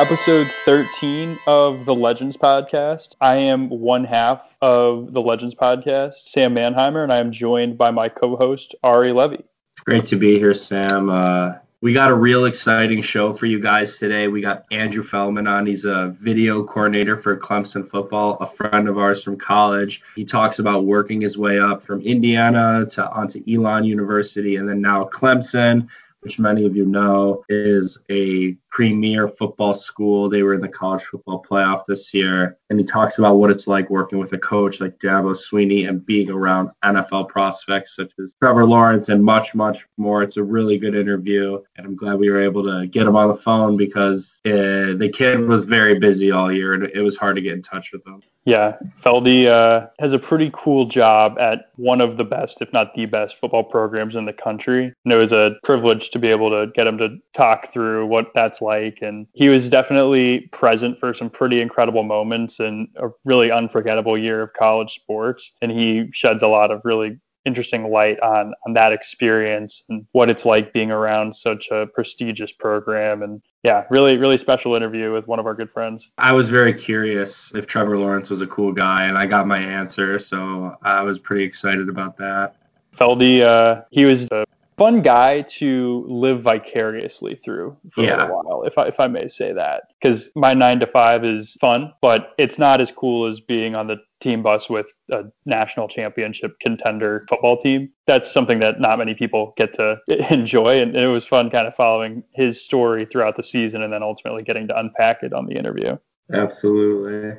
episode 13 of the Legends podcast. I am one half of the Legends podcast, Sam Manheimer, and I am joined by my co host, Ari Levy. Great to be here, Sam. Uh, we got a real exciting show for you guys today. We got Andrew Feldman on. He's a video coordinator for Clemson football, a friend of ours from college. He talks about working his way up from Indiana to onto Elon University and then now Clemson which many of you know is a premier football school. They were in the college football playoff this year. And he talks about what it's like working with a coach like Dabo Swinney and being around NFL prospects such as Trevor Lawrence and much, much more. It's a really good interview. And I'm glad we were able to get him on the phone because uh, the kid was very busy all year and it was hard to get in touch with him. Yeah, Feldy uh, has a pretty cool job at one of the best, if not the best, football programs in the country. And it was a privilege to be able to get him to talk through what that's like. And he was definitely present for some pretty incredible moments and a really unforgettable year of college sports. And he sheds a lot of really interesting light on on that experience and what it's like being around such a prestigious program and yeah really really special interview with one of our good friends i was very curious if trevor lawrence was a cool guy and i got my answer so i was pretty excited about that feldy uh, he was a fun guy to live vicariously through for yeah. a while, if I, if I may say that. Because my nine to five is fun, but it's not as cool as being on the team bus with a national championship contender football team. That's something that not many people get to enjoy. And it was fun kind of following his story throughout the season and then ultimately getting to unpack it on the interview. Absolutely.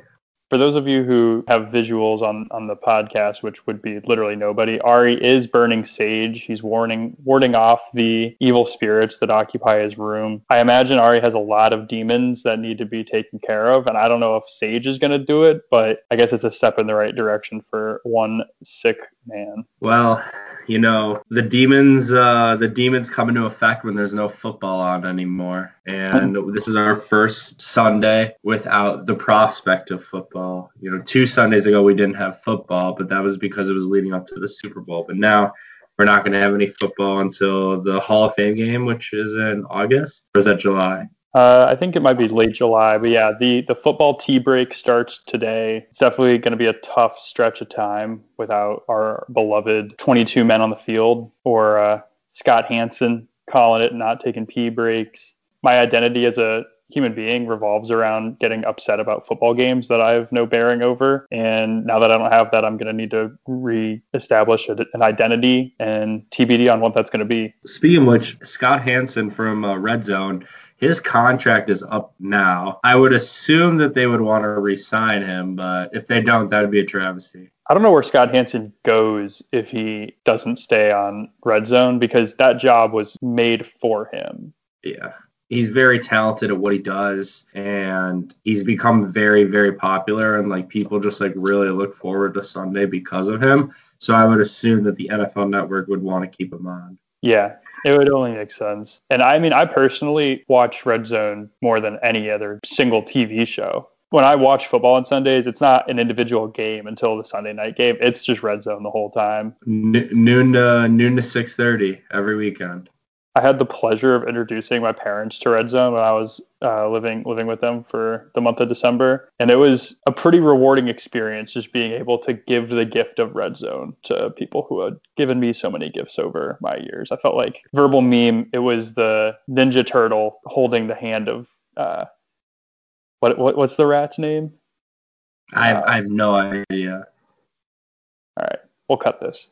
For those of you who have visuals on, on the podcast, which would be literally nobody, Ari is burning sage. He's warning warding off the evil spirits that occupy his room. I imagine Ari has a lot of demons that need to be taken care of, and I don't know if sage is going to do it, but I guess it's a step in the right direction for one sick man. Well, you know the demons uh, the demons come into effect when there's no football on anymore and this is our first sunday without the prospect of football you know two sundays ago we didn't have football but that was because it was leading up to the super bowl but now we're not going to have any football until the hall of fame game which is in august or is that july uh, I think it might be late July, but yeah, the the football tea break starts today. It's definitely going to be a tough stretch of time without our beloved 22 men on the field or uh, Scott Hanson calling it not taking pee breaks. My identity as a human being revolves around getting upset about football games that I have no bearing over. And now that I don't have that, I'm going to need to re-establish an identity and TBD on what that's going to be. Speaking of which, Scott Hanson from uh, Red Zone, his contract is up now. I would assume that they would want to re-sign him, but if they don't, that would be a travesty. I don't know where Scott Hanson goes if he doesn't stay on Red Zone because that job was made for him. Yeah he's very talented at what he does and he's become very very popular and like people just like really look forward to sunday because of him so i would assume that the nfl network would want to keep him on yeah it would only make sense and i mean i personally watch red zone more than any other single tv show when I watch football on Sundays, it's not an individual game until the Sunday night game. It's just red zone the whole time. N- noon to noon to six thirty every weekend. I had the pleasure of introducing my parents to Red Zone when I was uh, living living with them for the month of December, and it was a pretty rewarding experience just being able to give the gift of Red Zone to people who had given me so many gifts over my years. I felt like verbal meme. It was the Ninja Turtle holding the hand of uh, what, what what's the rat's name? I have, uh, I have no idea. All right, we'll cut this.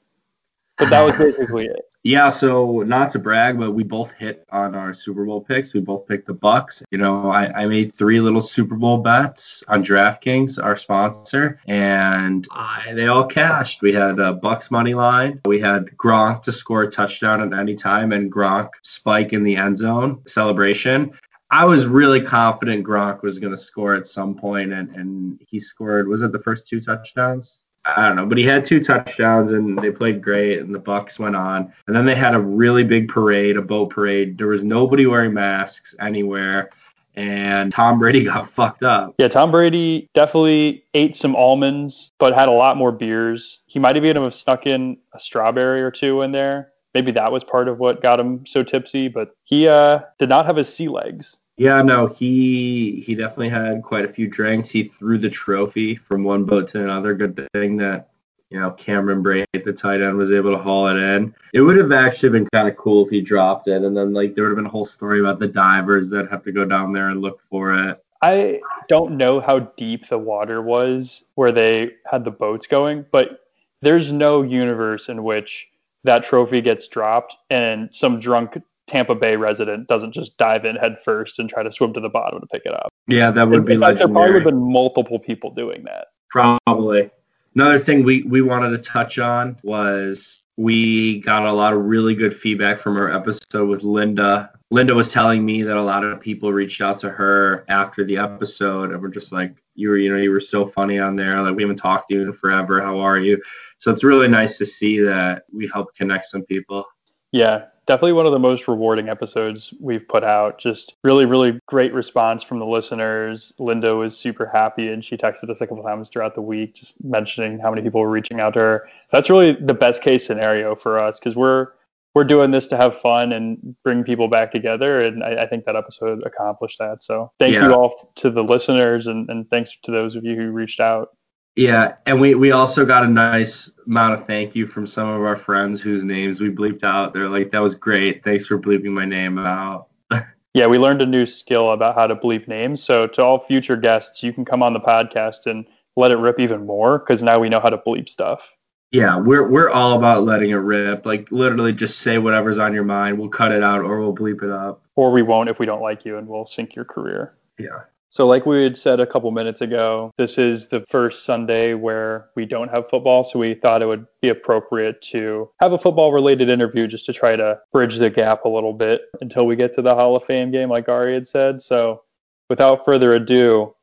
But that was basically it. Yeah, so not to brag, but we both hit on our Super Bowl picks. We both picked the Bucks. You know, I, I made three little Super Bowl bets on DraftKings, our sponsor, and I, they all cashed. We had a Bucks money line. We had Gronk to score a touchdown at any time, and Gronk spike in the end zone celebration. I was really confident Gronk was going to score at some point, and, and he scored. Was it the first two touchdowns? I don't know, but he had two touchdowns and they played great and the Bucks went on. And then they had a really big parade, a boat parade. There was nobody wearing masks anywhere and Tom Brady got fucked up. Yeah, Tom Brady definitely ate some almonds, but had a lot more beers. He might have even have snuck in a strawberry or two in there. Maybe that was part of what got him so tipsy, but he uh, did not have his sea legs. Yeah, no, he he definitely had quite a few drinks. He threw the trophy from one boat to another. Good thing that you know Cameron Brate, the tight end, was able to haul it in. It would have actually been kind of cool if he dropped it, and then like there would have been a whole story about the divers that have to go down there and look for it. I don't know how deep the water was where they had the boats going, but there's no universe in which that trophy gets dropped and some drunk Tampa Bay resident doesn't just dive in head first and try to swim to the bottom to pick it up. Yeah, that would be in fact, There probably would have been multiple people doing that. Probably. Another thing we, we wanted to touch on was we got a lot of really good feedback from our episode with Linda. Linda was telling me that a lot of people reached out to her after the episode and were just like, you were, you know, you were so funny on there. Like we haven't talked to you in forever. How are you? So it's really nice to see that we helped connect some people. Yeah, definitely one of the most rewarding episodes we've put out. Just really, really great response from the listeners. Linda was super happy and she texted us a couple times throughout the week, just mentioning how many people were reaching out to her. That's really the best case scenario for us because we're we're doing this to have fun and bring people back together, and I, I think that episode accomplished that. So thank Yeah. you all to the listeners, and, and thanks to those of you who reached out. Yeah, and we, we also got a nice amount of thank you from some of our friends whose names we bleeped out. They're like, that was great. Thanks for bleeping my name out. Yeah, we learned a new skill about how to bleep names. So to all future guests, you can come on the podcast and let it rip even more because now we know how to bleep stuff. Yeah, we're we're all about letting it rip. Like literally just say whatever's on your mind. We'll cut it out or we'll bleep it up. Or we won't if we don't like you and we'll sink your career. Yeah. So, like we had said a couple minutes ago, this is the first Sunday where we don't have football. So, we thought it would be appropriate to have a football related interview just to try to bridge the gap a little bit until we get to the Hall of Fame game, like Ari had said. So, without further ado,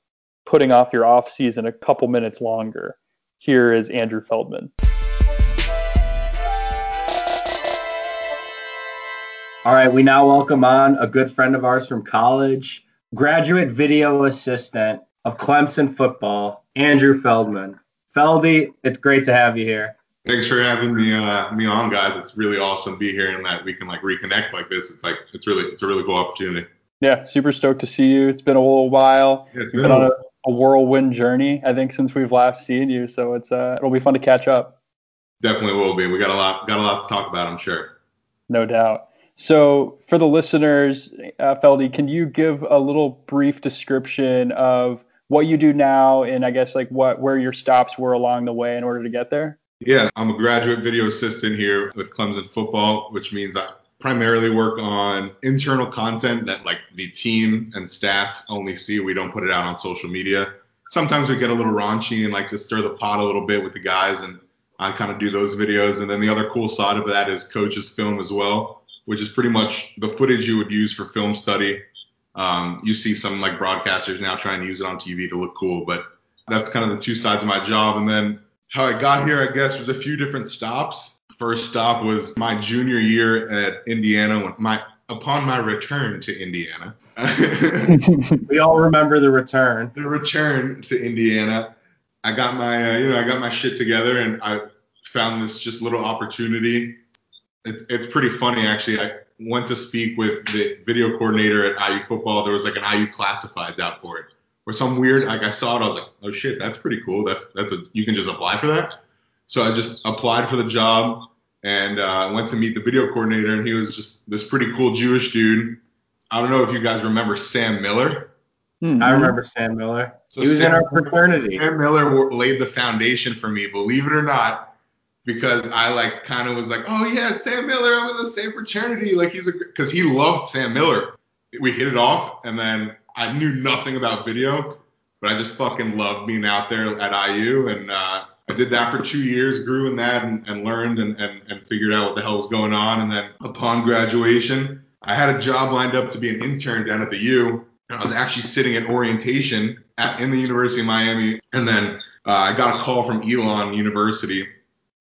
putting off your off season a couple minutes longer, here is Andrew Feldman. All right, we now welcome on a good friend of ours from college, graduate video assistant of Clemson football, Andrew Feldman. Feldy, it's great to have you here. Thanks for having me uh, me on, guys. It's really awesome to be here and that we can like reconnect like this. It's like it's really it's a really cool opportunity. Yeah, super stoked to see you. It's been a little while. Yeah, it's You've been been on a- a, a whirlwind journey, I think, since we've last seen you. So it's uh, it'll be fun to catch up. Definitely will be. We got a lot got a lot to talk about, I'm sure. No doubt. So, for the listeners, uh, Feldy, can you give a little brief description of what you do now, and I guess like what where your stops were along the way in order to get there? Yeah, I'm a graduate video assistant here with Clemson football, which means I primarily work on internal content that like the team and staff only see. We don't put it out on social media. Sometimes we get a little raunchy and like to stir the pot a little bit with the guys, and I kind of do those videos. And then the other cool side of that is coaches film as well, which is pretty much the footage you would use for film study. Um, you see some like broadcasters now trying to use it on TV to look cool, but that's kind of the two sides of my job. And then how I got here, I guess, was a few different stops. First stop was my junior year at Indiana. When my upon my return to Indiana, We all remember the return. the return to Indiana, I got my uh, you know I got my shit together and I found this just little opportunity. It's it's pretty funny actually. I went to speak with the video coordinator at IU football. There was like an IU classifieds out for it, or some weird like I saw it. I was like, oh shit, that's pretty cool. That's that's a you can just apply for that. So I just applied for the job and uh, went to meet the video coordinator, and he was just this pretty cool Jewish dude. I don't know if you guys remember Sam Miller. Hmm. I remember Sam Miller. So he was in our fraternity. Sam Miller laid the foundation for me, believe it or not, because I like kind of was like, oh yeah, Sam Miller, I'm in the same fraternity. Like he's a, because he loved Sam Miller. We hit it off, and then I knew nothing about video, but I just fucking loved being out there at IU, and uh, I did that for two years, grew in that, and, and learned and, and and figured out what the hell was going on. And then upon graduation, I had a job lined up to be an intern down at the U. I was actually sitting at orientation at, in the University of Miami, and then uh, I got a call from Elon University,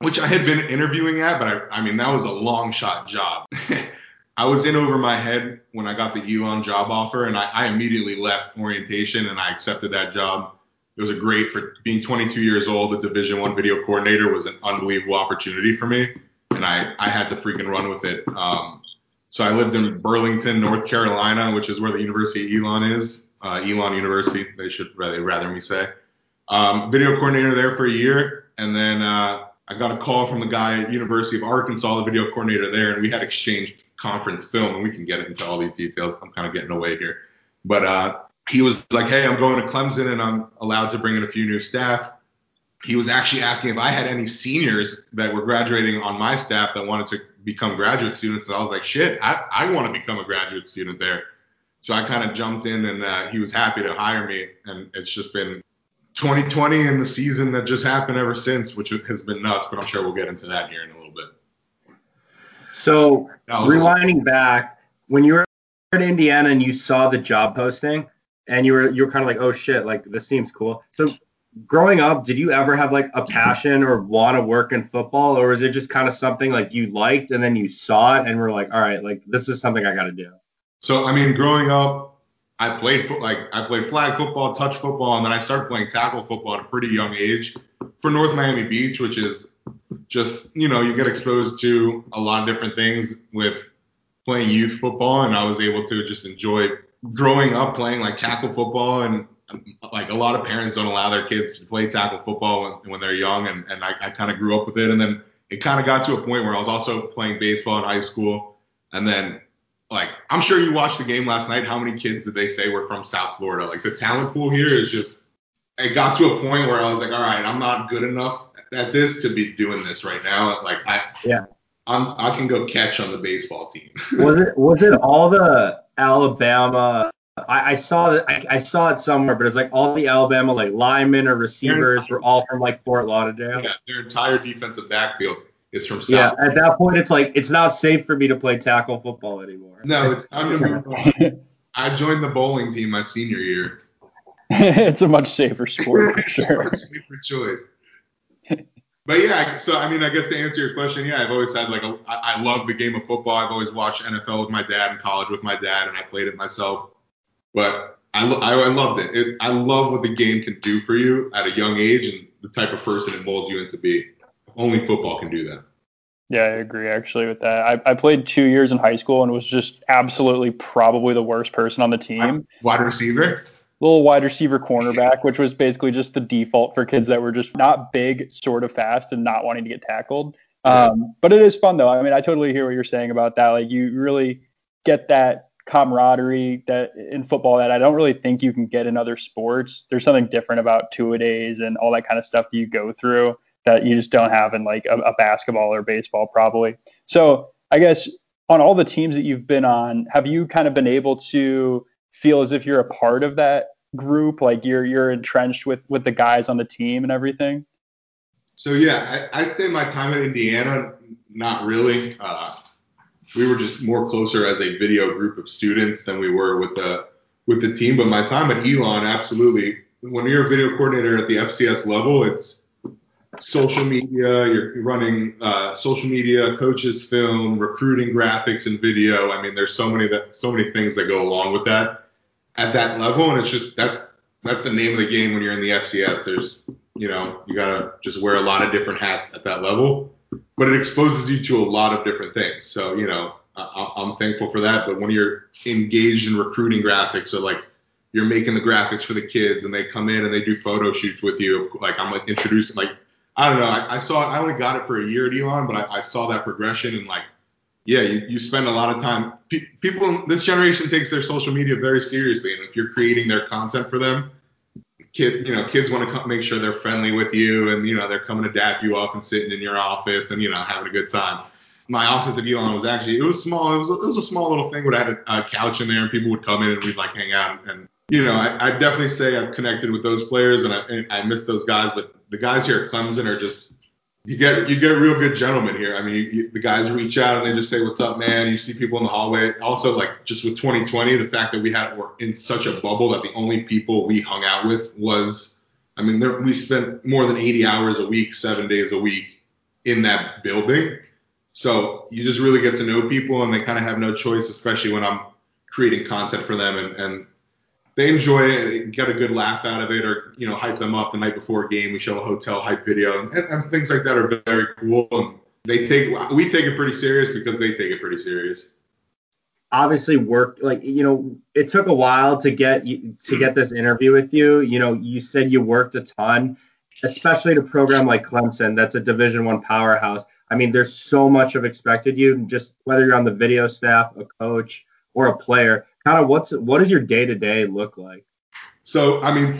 which I had been interviewing at, but I, I mean that was a long shot job. I was in over my head when I got the Elon job offer, and I, I immediately left orientation and I accepted that job. It was a great for being 22 years old. The Division One video coordinator was an unbelievable opportunity for me, and I I had to freaking run with it. Um, So I lived in Burlington, North Carolina, which is where the University of Elon is. Uh, Elon University, they should rather rather me say. Um, video coordinator there for a year, and then uh, I got a call from the guy at University of Arkansas, the video coordinator there, and we had exchanged conference film, and we can get into all these details. I'm kind of getting away here, but uh, he was like, "Hey, I'm going to Clemson, and I'm allowed to bring in a few new staff." He was actually asking if I had any seniors that were graduating on my staff that wanted to become graduate students. And I was like, shit, I, I want to become a graduate student there. So I kind of jumped in and uh, he was happy to hire me. And it's just been 2020 and the season that just happened ever since, which has been nuts. But I'm sure we'll get into that here in a little bit. So rewinding back, when you were in Indiana and you saw the job posting and you were you were kind of like, oh shit, like this seems cool. So growing up, did you ever have like a passion or want to work in football, or was it just kind of something like you liked and then you saw it and were like, all right, like this is something I got to do? So I mean, growing up, I played like I played flag football, touch football, and then I started playing tackle football at a pretty young age for North Miami Beach, which is just you know you get exposed to a lot of different things with playing youth football, and I was able to just enjoy growing up playing like tackle football and like a lot of parents don't allow their kids to play tackle football when, when they're young, and, and I, I kind of grew up with it. And then it kind of got to a point where I was also playing baseball in high school, and then like I'm sure you watched the game last night. How many kids did they say were from South Florida? Like the talent pool here is just. It got to a point where I was like, all right, I'm not good enough at this to be doing this right now. Like I, yeah, I'm, I can go catch on the baseball team. was it was it all the Alabama I, I saw it. I, I, saw it somewhere, but it's like all the Alabama like linemen or receivers were all from like Fort Lauderdale. Yeah, their entire defensive backfield is from South. Yeah, at that point, it's like it's not safe for me to play tackle football anymore. No, it's time to move on. I joined the bowling team my senior year. it's a much safer sport for sure. safer choice. But yeah, so I mean, I guess to answer your question, yeah, I've always had like a, I, I love the game of football. I've always watched NFL with my dad and college with my dad, and I played it myself. But I, I, I loved it. it. I love what the game can do for you at a young age and the type of person it molds you into be. Only football can do that. Yeah, I agree actually with that. I, I played two years in high school and was just absolutely probably the worst person on the team. Wide receiver? Little wide receiver cornerback, which was basically just the default for kids that were just not big, sort of fast, and not wanting to get tackled. Um, but it is fun though. I mean, I totally hear what you're saying about that. Like you really get that camaraderie that in football that I don't really think you can get in other sports. There's something different about two a days and all that kind of stuff that you go through that you just don't have in like a, a basketball or baseball probably. So I guess on all the teams that you've been on, have you kind of been able to feel as if you're a part of that group, like you're you're entrenched with with the guys on the team and everything? So yeah, I, would say my time in Indiana, not really. Uh, we were just more closer as a video group of students than we were with the with the team. But my time at Elon, absolutely. When you're a video coordinator at the FCS level, it's social media. You're running uh, social media, coaches, film, recruiting, graphics, and video. I mean, there's so many that so many things that go along with that at that level, and it's just that's that's the name of the game when you're in the FCS. There's you know you gotta just wear a lot of different hats at that level but it exposes you to a lot of different things. So, you know, I, am thankful for that. But when you're engaged in recruiting graphics, so like you're making the graphics for the kids and they come in and they do photo shoots with you, like I'm like introducing, like, I don't know, I, I saw I only got it for a year at Elon, but I, I saw that progression and like, yeah, you, you spend a lot of time. Pe- people, this generation takes their social media very seriously. And if you're creating their content for them, kid, you know, kids want to make sure they're friendly with you, and you know, they're coming to dap you up and sitting in your office and you know, having a good time. My office at Elon was actually it was small. It was a, it was a small little thing, I had a, a couch in there, and people would come in and we'd like hang out. And you know, I, I definitely say I've connected with those players, and I, and I miss those guys. But the guys here at Clemson are just you get you get real good gentlemen here. I mean, you, you, the guys reach out and they just say, "What's up, man?" You see people in the hallway. Also, like just with 2020, the fact that we had were in such a bubble that the only people we hung out with was, I mean, there, we spent more than 80 hours a week, seven days a week in that building. So you just really get to know people, and they kind of have no choice, especially when I'm creating content for them and, and they enjoy it, get a good laugh out of it, or you know, hype them up the night before a game. We show a hotel hype video, and, and things like that are very cool. And they take we take it pretty serious because they take it pretty serious. obviously worked like you know it took a while to get to get this interview with you you know you said you worked a ton especially a program like clemson that's a division one powerhouse i mean there's so much of expected you just whether you're on the video staff a coach or a player kind of what's what does your day to day look like so i mean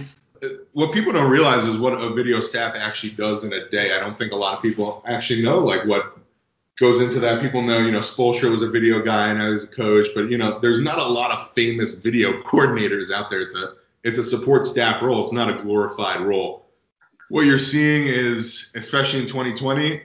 what people don't realize is what a video staff actually does in a day i don't think a lot of people actually know like what goes into that. People know, you know, Spoelstra was a video guy and I was a coach, but you know, there's not a lot of famous video coordinators out there. It's a it's a support staff role. It's not a glorified role. What you're seeing is, especially in 2020,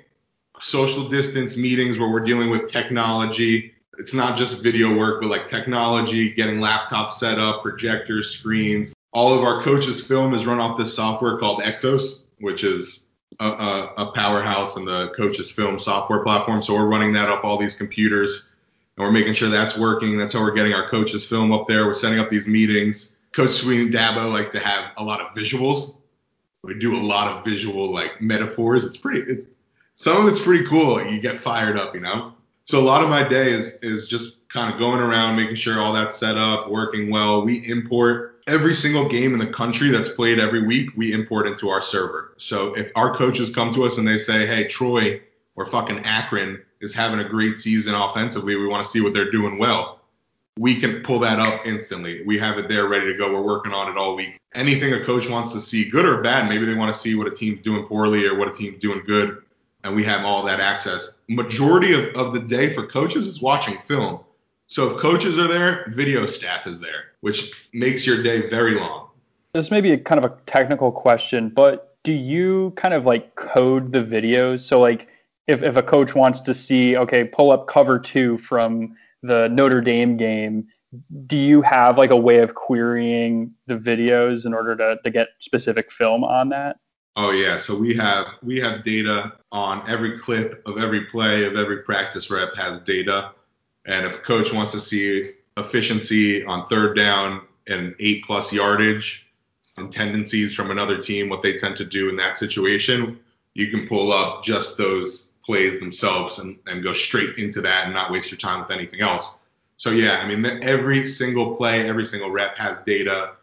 social distance meetings where we're dealing with technology. It's not just video work, but like technology, getting laptops set up, projectors, screens. All of our coaches' film is run off this software called XOS, which is a, a, powerhouse in the coaches film software platform. So we're running that up all these computers and we're making sure that's working. That's how we're getting our coaches film up there. We're setting up these meetings. Coach Swinney Dabo likes to have a lot of visuals. We do a lot of visual like metaphors. It's pretty it's some of it's pretty cool. You get fired up, you know? So a lot of my day is is just kind of going around making sure all that's set up, working well. We import every single game in the country that's played every week, we import into our server. So if our coaches come to us and they say, hey, Troy or fucking Akron is having a great season offensively, we want to see what they're doing well. We can pull that up instantly. We have it there ready to go. We're working on it all week. Anything a coach wants to see, good or bad, maybe they want to see what a team's doing poorly or what a team's doing good, and we have all that access. Majority of, of the day for coaches is watching film. So if coaches are there, video staff is there, which makes your day very long. This may be kind of a technical question, but do you kind of like code the videos? So like if, if a coach wants to see, okay, pull up cover two from the Notre Dame game, do you have like a way of querying the videos in order to, to get specific film on that? Oh yeah, so we have we have data on every clip of every play of every practice rep has data. And if a coach wants to see efficiency on third down and eight plus yardage and tendencies from another team, what they tend to do in that situation, you can pull up just those plays themselves and, and go straight into that and not waste your time with anything else. So yeah, I mean every single play, every single rep has data,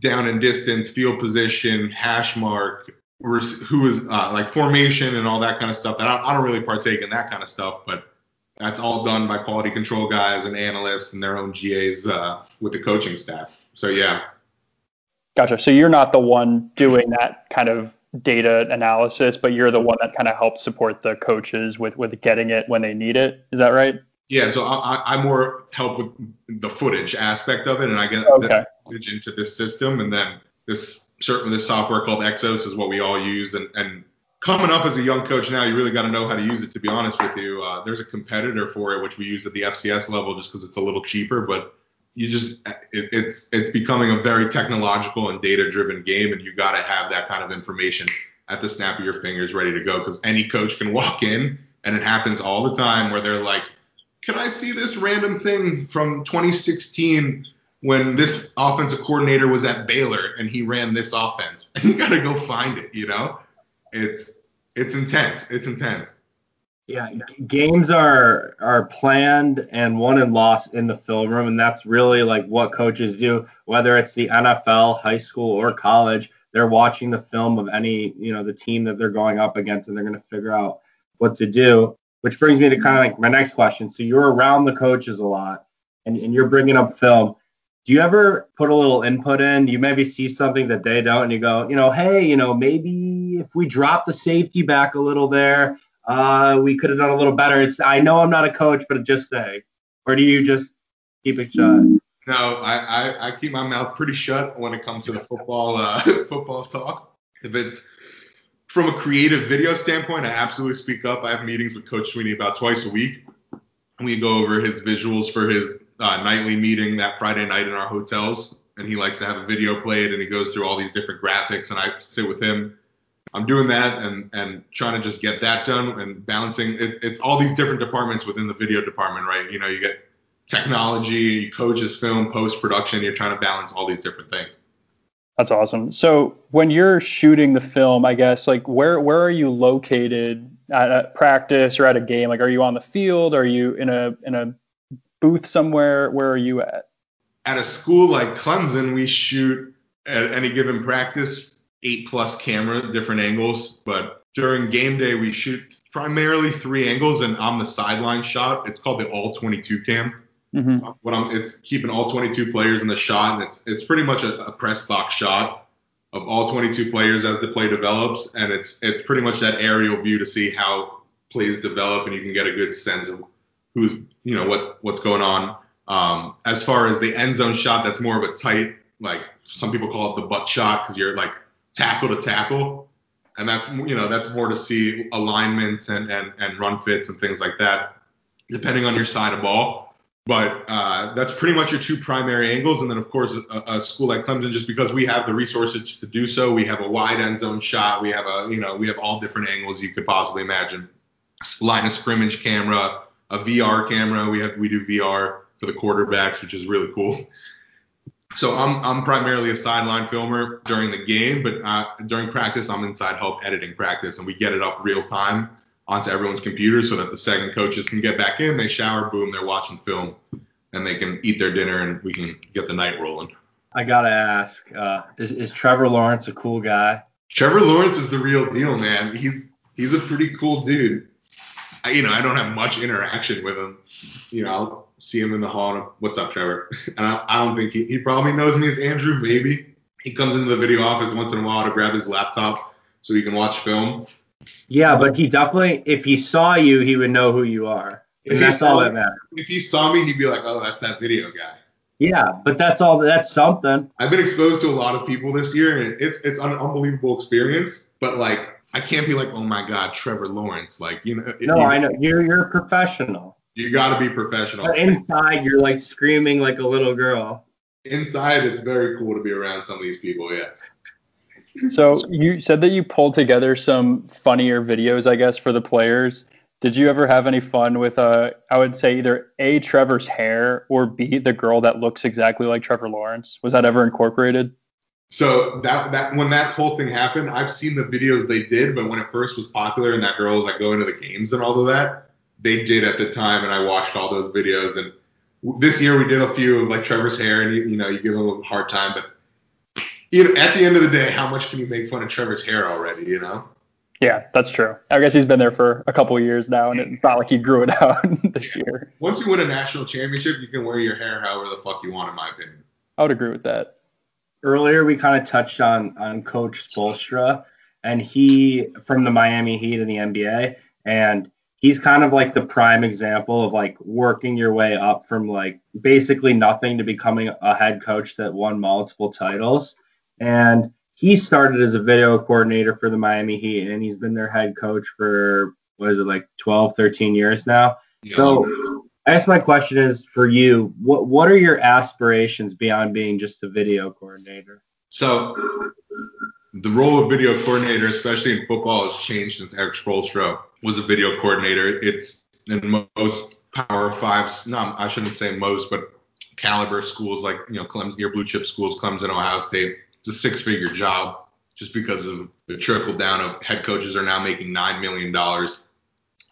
down and distance, field position, hash mark, who is uh, like formation and all that kind of stuff. And I, I don't really partake in that kind of stuff, but that's all done by quality control guys and analysts and their own GAs uh, with the coaching staff. So yeah. Gotcha. So you're not the one doing that kind of data analysis, but you're the one that kind of helps support the coaches with with getting it when they need it. Is that right? Yeah. So I, I more help with the footage aspect of it, and I get okay. the footage into this system, and then this certainly this software called XOS is what we all use, and and coming up as a young coach now, you really got to know how to use it. To be honest with you, uh, there's a competitor for it which we use at the FCS level just because it's a little cheaper, but you just it, it's it's becoming a very technological and data driven game, and you got to have that kind of information at the snap of your fingers ready to go because any coach can walk in and it happens all the time where they're like, can I see this random thing from 2016 when this offensive coordinator was at Baylor and he ran this offense? And you got to go find it, you know? It's it's intense. It's intense. Yeah, games are are planned and won and lost in the film room, and that's really like what coaches do. Whether it's the NFL, high school, or college, they're watching the film of any you know the team that they're going up against, and they're going to figure out what to do. Which brings me to kind of like my next question. So you're around the coaches a lot, and, and you're bringing up film do you ever put a little input in? You maybe see something that they don't and you go, you know, hey, you know, maybe if we drop the safety back a little there, uh, we could have done a little better. It's I know I'm not a coach, but just say. Or do you just keep it shut? No, I, I, I keep my mouth pretty shut when it comes to the football uh, football talk. If it's from a creative video standpoint, I absolutely speak up. I have meetings with Coach Swinney about twice a week. We go over his visuals for his uh, nightly meeting that Friday night in our hotels, and he likes to have a video played, and he goes through all these different graphics, and I sit with him. I'm doing that and and trying to just get that done and balancing. It's it's all these different departments within the video department, right? You know, you get technology, coaches, film, post production. You're trying to balance all these different things. That's awesome. So when you're shooting the film, I guess like where where are you located at a practice or at a game? Like are you on the field? Are you in a in a booth somewhere? Where are you at? At a school like Clemson, we shoot at any given practice eight plus camera, different angles. But during game day, we shoot primarily three angles, and I'm the sideline shot. It's called the all 22 cam. hmm What I'm, it's keeping all 22 players in the shot, and it's it's pretty much a, a press box shot of all 22 players as the play develops, and it's it's pretty much that aerial view to see how plays develop, and you can get a good sense of who's you know what what's going on. Um, as far as the end zone shot, that's more of a tight, like some people call it the butt shot because you're like tackle to tackle, and that's you know that's more to see alignments and and and run fits and things like that, depending on your side of ball. But uh, that's pretty much your two primary angles, and then of course a, a school like Clemson, just because we have the resources to do so, we have a wide end zone shot, we have a you know we have all different angles you could possibly imagine, line of scrimmage camera, a VR camera, we have we do VR for the quarterbacks, which is really cool. So I'm I'm primarily a sideline filmer during the game, but uh, during practice I'm inside help editing practice, and we get it up real time onto everyone's computer so that the second coaches can get back in, they shower, boom, they're watching film, and they can eat their dinner, and we can get the night rolling. I gotta ask, uh, is, is Trevor Lawrence a cool guy? Trevor Lawrence is the real deal, man. He's he's a pretty cool dude. I, you know, I don't have much interaction with him. You know, I'll see him in the hall. And, What's up, Trevor? And I, I don't think he, he probably knows me as Andrew. Maybe he comes into the video office once in a while to grab his laptop so he can watch film. Yeah, but he definitely, if he saw you, he would know who you are. If And that's saw all me- that matters. If he saw me, he'd be like, "Oh, that's that video guy." Yeah, but that's all. That's something. I've been exposed to a lot of people this year, and it's it's an unbelievable experience. But like, I can't be like, "Oh my God, Trevor Lawrence!" Like, you know, No, you, I know you're you're a professional. you got to be professional. But inside, you're like screaming like a little girl. Inside, it's very cool to be around some of these people. Yes. So you said that you pulled together some funnier videos, I guess, for the players. Did you ever have any fun with, uh, I would say either A, Trevor's hair, or B, the girl that looks exactly like Trevor Lawrence? Was that ever incorporated? So that that when that whole thing happened, I've seen the videos they did, but when it first was popular and that girl was like going to the games and all of that, they did at the time, and I watched all those videos. And this year we did a few of like Trevor's hair, and you, you know you give him a hard time, but you know at the end of the day, how much can you make fun of Trevor's hair already? You know. Yeah, that's true. I guess he's been there for a couple of years now, and it's not like he grew it out this year. Once you win a national championship, you can wear your hair however the fuck you want, in my opinion. I would agree with that. Earlier, we kind of touched on on Coach Spoelstra, and he from the Miami Heat in the NBA, and he's kind of like the prime example of like working your way up from like basically nothing to becoming a head coach that won multiple titles. And he started as a video coordinator for the Miami Heat, and he's been their head coach for what is it like 12, 13 years now. Know? So I guess my question is for you, what what are your aspirations beyond being just a video coordinator? So the role of video coordinator, especially in football, has changed since Erik Spoelstra was a video coordinator. It's in most Power Fives, no, I shouldn't say most, but caliber schools like you know Clemson, your blue chip schools, Clemson, Ohio State. It's a six-figure job just because of the trickle down of head coaches are now making nine million dollars,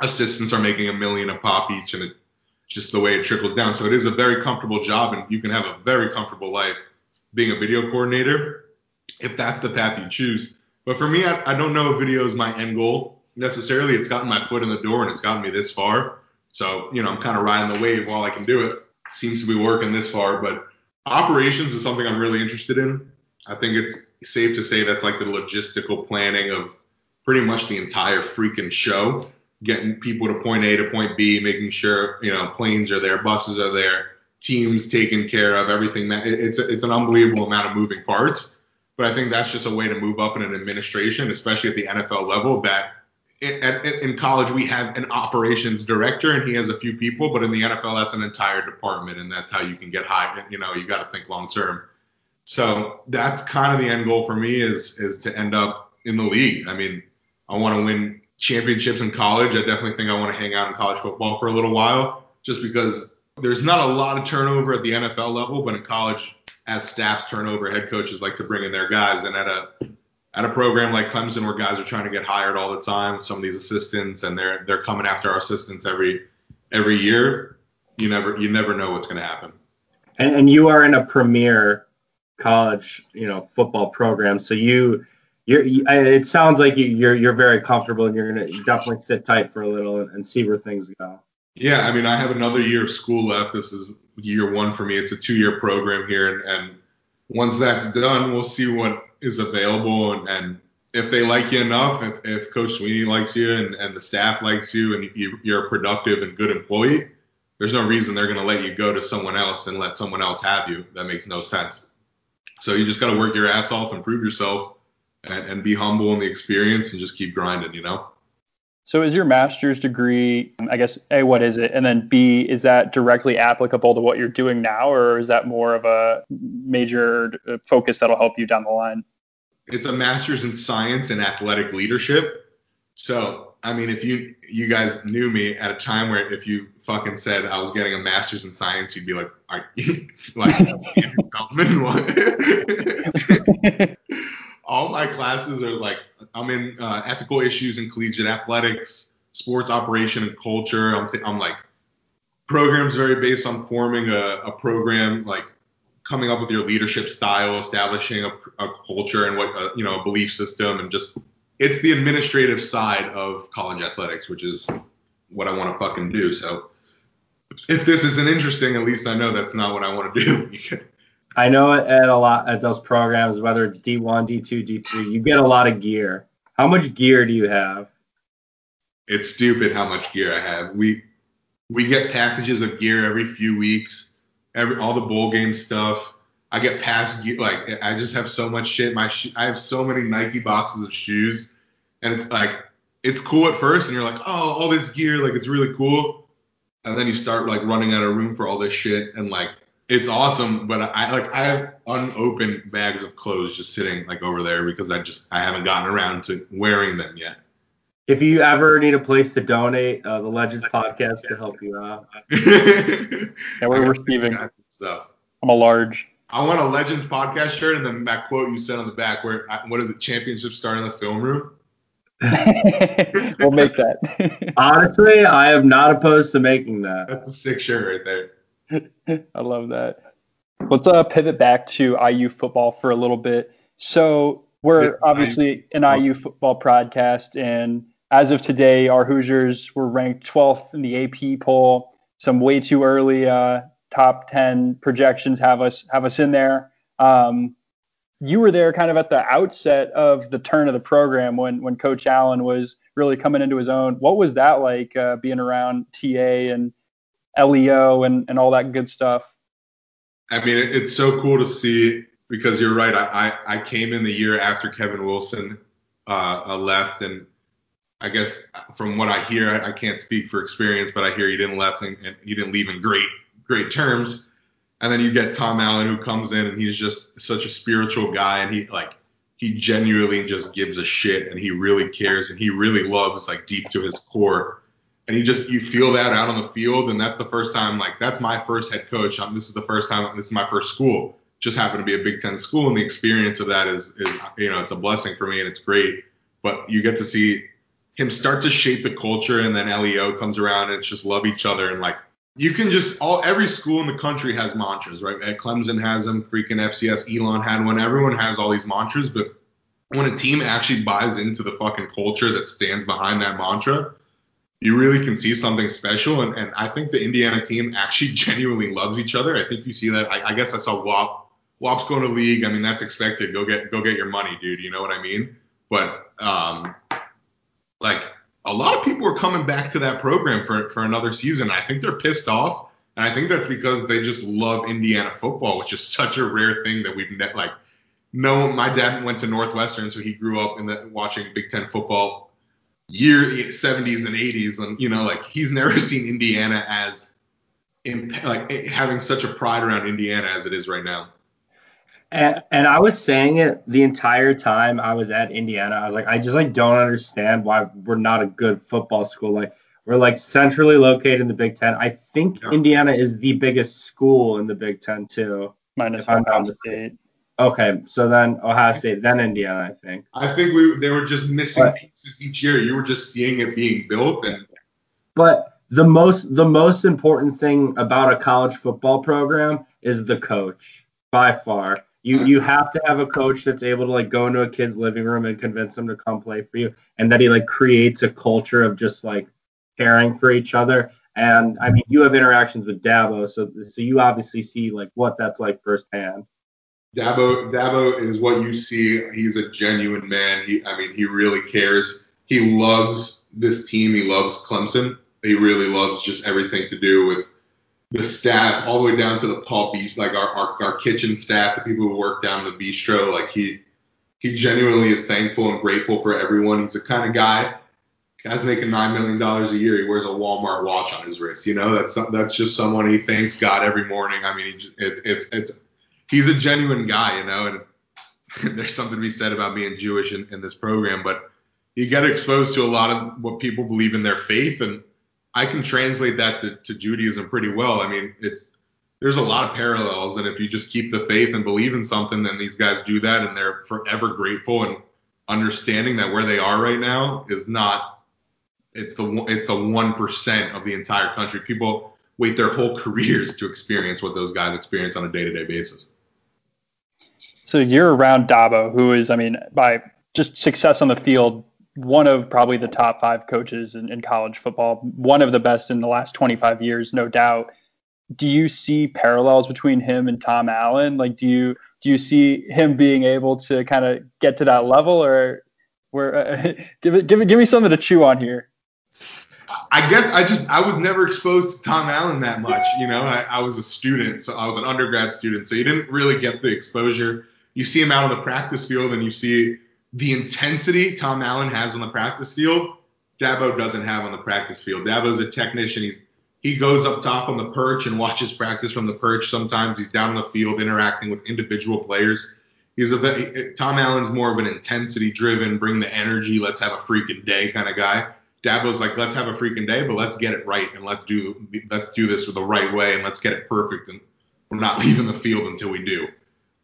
assistants are making a million a pop each, and it just the way it trickles down. So it is a very comfortable job, and you can have a very comfortable life being a video coordinator if that's the path you choose. But for me, I, I don't know if video is my end goal necessarily. It's gotten my foot in the door and it's gotten me this far. So, you know, I'm kind of riding the wave while I can do it. Seems to be working this far, but operations is something I'm really interested in. I think it's safe to say that's like the logistical planning of pretty much the entire freaking show, getting people to point A to point B, making sure, you know, planes are there, buses are there, teams taken care of, everything. That it's it's an unbelievable amount of moving parts. But I think that's just a way to move up in an administration, especially at the NFL level. That in, in college we have an operations director and he has a few people, but in the NFL that's an entire department, and that's how you can get high. You know, you got to think long term. So that's kind of the end goal for me is is to end up in the league. I mean, I want to win championships in college. I definitely think I want to hang out in college football for a little while, just because there's not a lot of turnover at the NFL level, but in college, as staffs turnover, head coaches like to bring in their guys. And at a at a program like Clemson, where guys are trying to get hired all the time, some of these assistants, and they're they're coming after our assistants every every year. you never you never know what's going to happen. And and you are in a premier college, you know, football program, so you you're, it sounds like you're you're very comfortable and you're gonna definitely sit tight for a little and, and see where things go. Yeah, I mean, I have another year of school left. This is year one for me. It's a two-year program here, and, and once that's done, we'll see what is available and, and if they like you enough, if, if Coach Swinney likes you and, and the staff likes you and you, you're a productive and good employee, there's no reason they're going to let you go to someone else and let someone else have you. That makes no sense. So you just got to work your ass off and prove yourself and, and be humble in the experience and just keep grinding, you know? So is your master's degree, I guess, A, what is it? And then B, is that directly applicable to what you're doing now, or is that more of a major uh, focus that'll help you down the line? It's a master's in science and athletic leadership. So, I mean, if you you guys knew me at a time where if you fucking said I was getting a master's in science, you'd be like, are, like Andrew Feldman? all my classes are like I'm in uh, ethical issues in collegiate athletics, sports operation and culture. I'm, th- I'm like programs very based on forming a, a, program, like coming up with your leadership style, establishing a, a culture and what a, you know a belief system, and just it's the administrative side of college athletics, which is what I want to fucking do. So if this isn't interesting, at least I know that's not what I want to do. I know at a lot at those programs, whether it's D1, D2, D3, you get a lot of gear. How much gear do you have? It's stupid how much gear I have. We we get packages of gear every few weeks. Every all the bowl game stuff. I get past gear. Like I just have so much shit. My sh- I have so many Nike boxes of shoes, and it's like it's cool at first, and you're like, oh, all this gear, like it's really cool. And then you start like running out of room for all this shit, and like it's awesome, but I like I have unopened bags of clothes just sitting like over there because I just I haven't gotten around to wearing them yet. If you ever need a place to donate, uh, the Legends podcast can help you out. yeah, we're receiving stuff. I'm a large. I want a Legends podcast shirt and then that quote you said on the back where what is it? Championship start in the film room. we'll make that. Honestly, I am not opposed to making that. That's a sick shirt right there. I love that. Let's uh, pivot back to IU football for a little bit. So we're obviously an IU football podcast, and as of today, our Hoosiers were ranked 12th in the AP poll. Some way too early uh, top 10 projections have us have us in there. Um, you were there kind of at the outset of the turn of the program when when Coach Allen was really coming into his own. What was that like uh, being around TA and LEO and, and all that good stuff. I mean, it's so cool to see because you're right. I, I, I came in the year after Kevin Wilson uh, left, and I guess from what I hear, I, I, can't speak for experience, but I hear he didn't left and, and he didn't leave in great great terms. And then you get Tom Allen who comes in and he's just such a spiritual guy, and he like he genuinely just gives a shit and he really cares and he really loves like deep to his core and you just you feel that out on the field and that's the first time like that's my first head coach. I'm, this is the first time this is my first school. Just happened to be a big ten school and the experience of that is is you know it's a blessing for me and it's great. But you get to see him start to shape the culture and then leo comes around and it's just love each other and like you can just all every school in the country has mantras right? Clemson has them freaking fcs elon had one everyone has all these mantras but when a team actually buys into the fucking culture that stands behind that mantra you really can see something special. And, and I think the Indiana team actually genuinely loves each other. I think you see that. I, I guess I saw Whop. Whop's going to league. I mean, that's expected. Go get go get your money, dude. You know what I mean? But um, like a lot of people are coming back to that program for for another season. I think they're pissed off, and I think that's because they just love Indiana football, which is such a rare thing that we've met. Like, no, my dad went to Northwestern, so he grew up in the watching Big Ten football year 70s and 80s and you know like he's never seen indiana as in, like having such a pride around indiana as it is right now. And, and i was saying it the entire time i was at indiana. I was like i just like don't understand why we're not a good football school. Like we're like centrally located in the big ten. I think yeah. indiana is the biggest school in the big ten too minus ohio state Okay, so then Ohio State, then Indiana, I think. I think we they were just missing but, pieces each year. You were just seeing it being built, and but the most the most important thing about a college football program is the coach by far. You you have to have a coach that's able to like go into a kid's living room and convince them to come play for you, and that he like creates a culture of just like caring for each other. And I mean, you have interactions with Dabo, so so you obviously see like what that's like firsthand. Dabo Dabo is what you see. He's a genuine man. He I mean, he really cares. He loves this team. He loves Clemson. He really loves just everything to do with the staff, all the way down to the pub, like our, our, our kitchen staff, the people who work down the bistro. Like he he genuinely is thankful and grateful for everyone. He's the kind of guy guy's making nine million dollars a year. He wears a Walmart watch on his wrist. You know, that's that's just someone he thanks God every morning. I mean, he it's it's it's he's a genuine guy. You know, and there's something to be said about being Jewish in, in this program, but you get exposed to a lot of what people believe in their faith, and I can translate that to, to Judaism pretty well. I mean, it's there's a lot of parallels, and if you just keep the faith and believe in something, then these guys do that, and they're forever grateful and understanding that where they are right now is not it's the it's the one percent of the entire country. People wait their whole careers to experience what those guys experience on a day-to-day basis. So you're around Dabo, who is, I mean, by just success on the field, one of probably the top five coaches in, in college football, one of the best in the last 25 years, no doubt. Do you see parallels between him and Tom Allen? Like, do you do you see him being able to kind of get to that level, or where? Uh, give it, give it, give me something to chew on here. I guess I just I was never exposed to Tom Allen that much. You know, I, I, was a student, so I was an undergrad student, so you didn't really get the exposure. You see him out on the practice field, and you see the intensity Tom Allen has on the practice field. Dabo doesn't have on the practice field. Dabo's a technician. He's he goes up top on the perch and watches practice from the perch. Sometimes he's down on the field interacting with individual players. He's a Tom Allen's more of an intensity driven, bring the energy, let's have a freaking day kind of guy. Dabo's like, let's have a freaking day, but let's get it right and let's do let's do this the right way and let's get it perfect and we're not leaving the field until we do.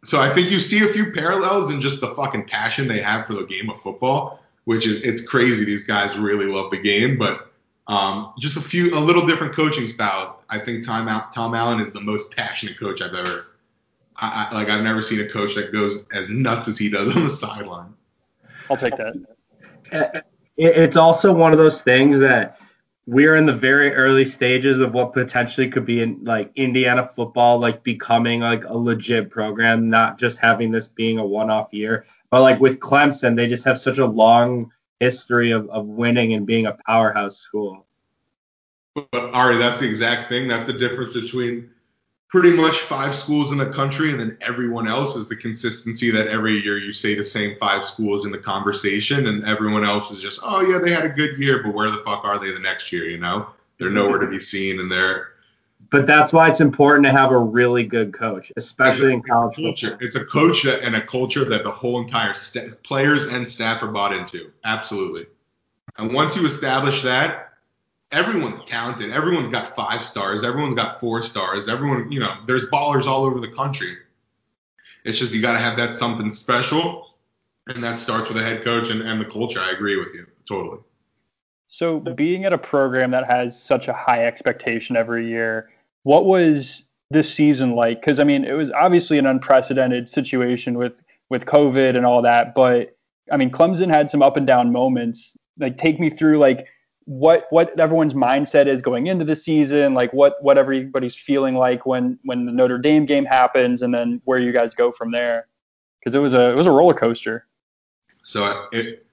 So I think you see a few parallels in just the fucking passion they have for the game of football, which is it's crazy. These guys really love the game, but um, just a few a little different coaching style. I think Tom Tom Allen is the most passionate coach I've ever I, I, like I've never seen a coach that goes as nuts as he does on the sideline. I'll take that. It's also one of those things that we're in the very early stages of what potentially could be in like Indiana football like becoming like a legit program, not just having this being a one-off year. But like with Clemson, they just have such a long history of, of winning and being a powerhouse school. But Ari, that's the exact thing. That's the difference between pretty much five schools in the country, and then everyone else is the consistency that every year you say the same five schools in the conversation, and everyone else is just, oh yeah, they had a good year, but where the fuck are they the next year? You know, they're mm-hmm. nowhere to be seen, and they're. But that's why it's important to have a really good coach, especially in college culture. It's a coach that, and a culture that the whole entire st- players and staff are bought into. Absolutely. And once you establish that, everyone's talented. Everyone's got five stars. Everyone's got four stars. Everyone, you know, there's ballers all over the country. It's just you got to have that something special, and that starts with the head coach and, and the culture. I agree with you totally. So, being at a program that has such a high expectation every year, what was this season like? Because I mean, it was obviously an unprecedented situation with with COVID and all that, but I mean, Clemson had some up and down moments. Like, take me through like what what everyone's mindset is going into the season, like what what everybody's feeling like when when the Notre Dame game happens, and then where you guys go from there, because it was a it was a roller coaster. So it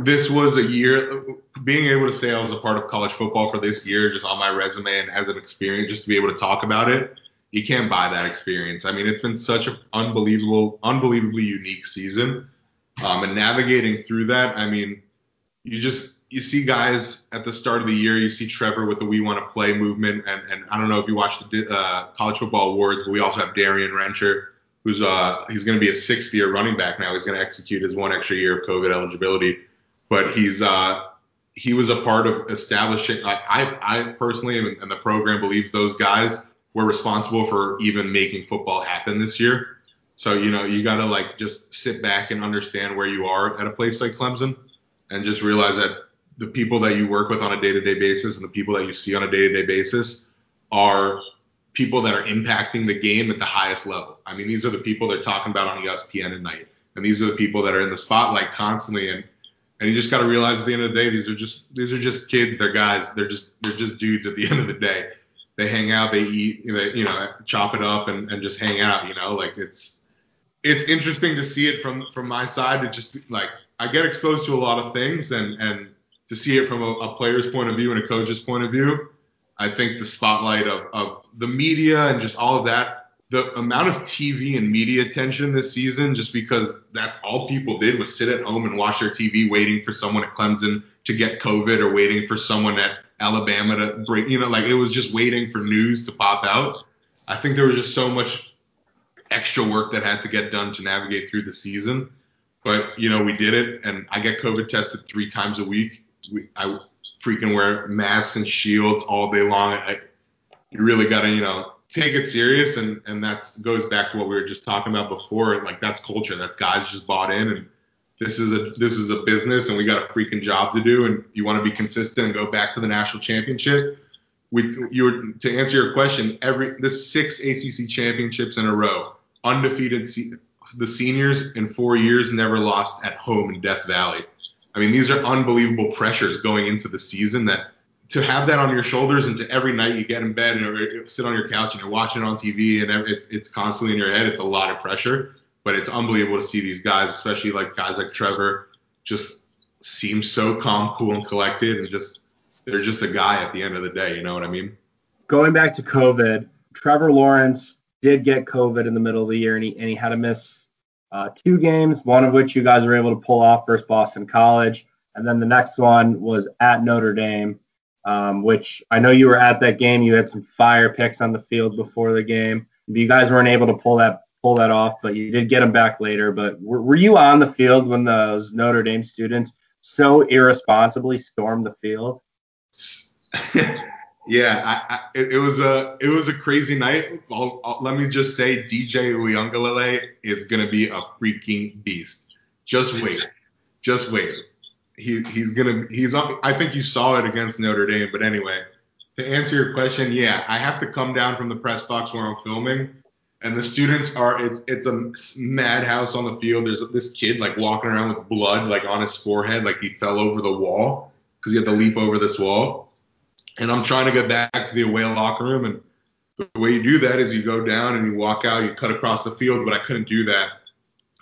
this was a year being able to say I was a part of college football for this year, just on my resume and as an experience, just to be able to talk about it. You can't buy that experience. I mean, it's been such an unbelievable, unbelievably unique season, um, and navigating through that. I mean, you just you see guys at the start of the year. You see Trevor with the "We Want to Play" movement, and and I don't know if you watched the uh, college football awards, but we also have Darien Rencher, who's uh he's going to be a sixth year running back now. He's going to execute his one extra year of COVID eligibility, but he's uh he was a part of establishing. Like I I personally and the program believes those guys were responsible for even making football happen this year. So you know you got to like just sit back and understand where you are at a place like Clemson, and just realize that the people that you work with on a day-to-day basis and the people that you see on a day-to-day basis are people that are impacting the game at the highest level. I mean, these are the people they're talking about on ESPN at night, and these are the people that are in the spotlight constantly. And and you just got to realize at the end of the day, these are just these are just kids. They're guys. They're just they're just dudes. At the end of the day, they hang out, they eat, they, you know, chop it up, and, and just hang out. You know, like it's it's interesting to see it from from my side. To just like I get exposed to a lot of things, and and to see it from a, a player's point of view and a coach's point of view, I think the spotlight of of the media and just all of that the amount of TV and media attention this season, just because that's all people did was sit at home and watch their TV waiting for someone at Clemson to get COVID or waiting for someone at Alabama to break, you know, like it was just waiting for news to pop out. I think there was just so much extra work that had to get done to navigate through the season. But, you know, we did it, and I get COVID tested three times a week. We, I freaking wear masks and shields all day long. I, you really got to, you know, take it serious and and that's goes back to what we were just talking about before. Like that's culture. That's guys just bought in and this is a this is a business and we got a freaking job to do and you want to be consistent and go back to the national championship? We you were to answer your question every the six ACC championships in a row undefeated the seniors in 4 years never lost at home in Death Valley I mean these are unbelievable pressures going into the season that to have that on your shoulders and to every night you get in bed and sit on your couch and you're watching it on TV and it's it's constantly in your head. It's a lot of pressure, but it's unbelievable to see these guys, especially like guys like Trevor, just seem so calm, cool, and collected, and just they're just a guy at the end of the day. You know what I mean? Going back to COVID, Trevor Lawrence did get COVID in the middle of the year, and he and he had to miss uh, two games, one of which you guys were able to pull off versus Boston College, and then the next one was at Notre Dame um, which I know you were at that game. You had some fire picks on the field before the game. You guys weren't able to pull that pull that off, but you did get them back later. But were, were you on the field when those Notre Dame students so irresponsibly stormed the field? yeah, I, I, it, was a it was a crazy night. I'll, I'll, let me just say, DJ Uiagalelei is gonna be a freaking beast. Just wait, just wait he he's gonna he's I think you saw it against Notre Dame, but anyway, to answer your question, yeah, I have to come down from the press box where I'm filming, and the students are it's it's a madhouse on the field. There's this kid like walking around with blood like on his forehead, like he fell over the wall because he had to leap over this wall. And I'm trying to get back to the away locker room, and the way you do that is you go down and you walk out, you cut across the field, but I couldn't do that.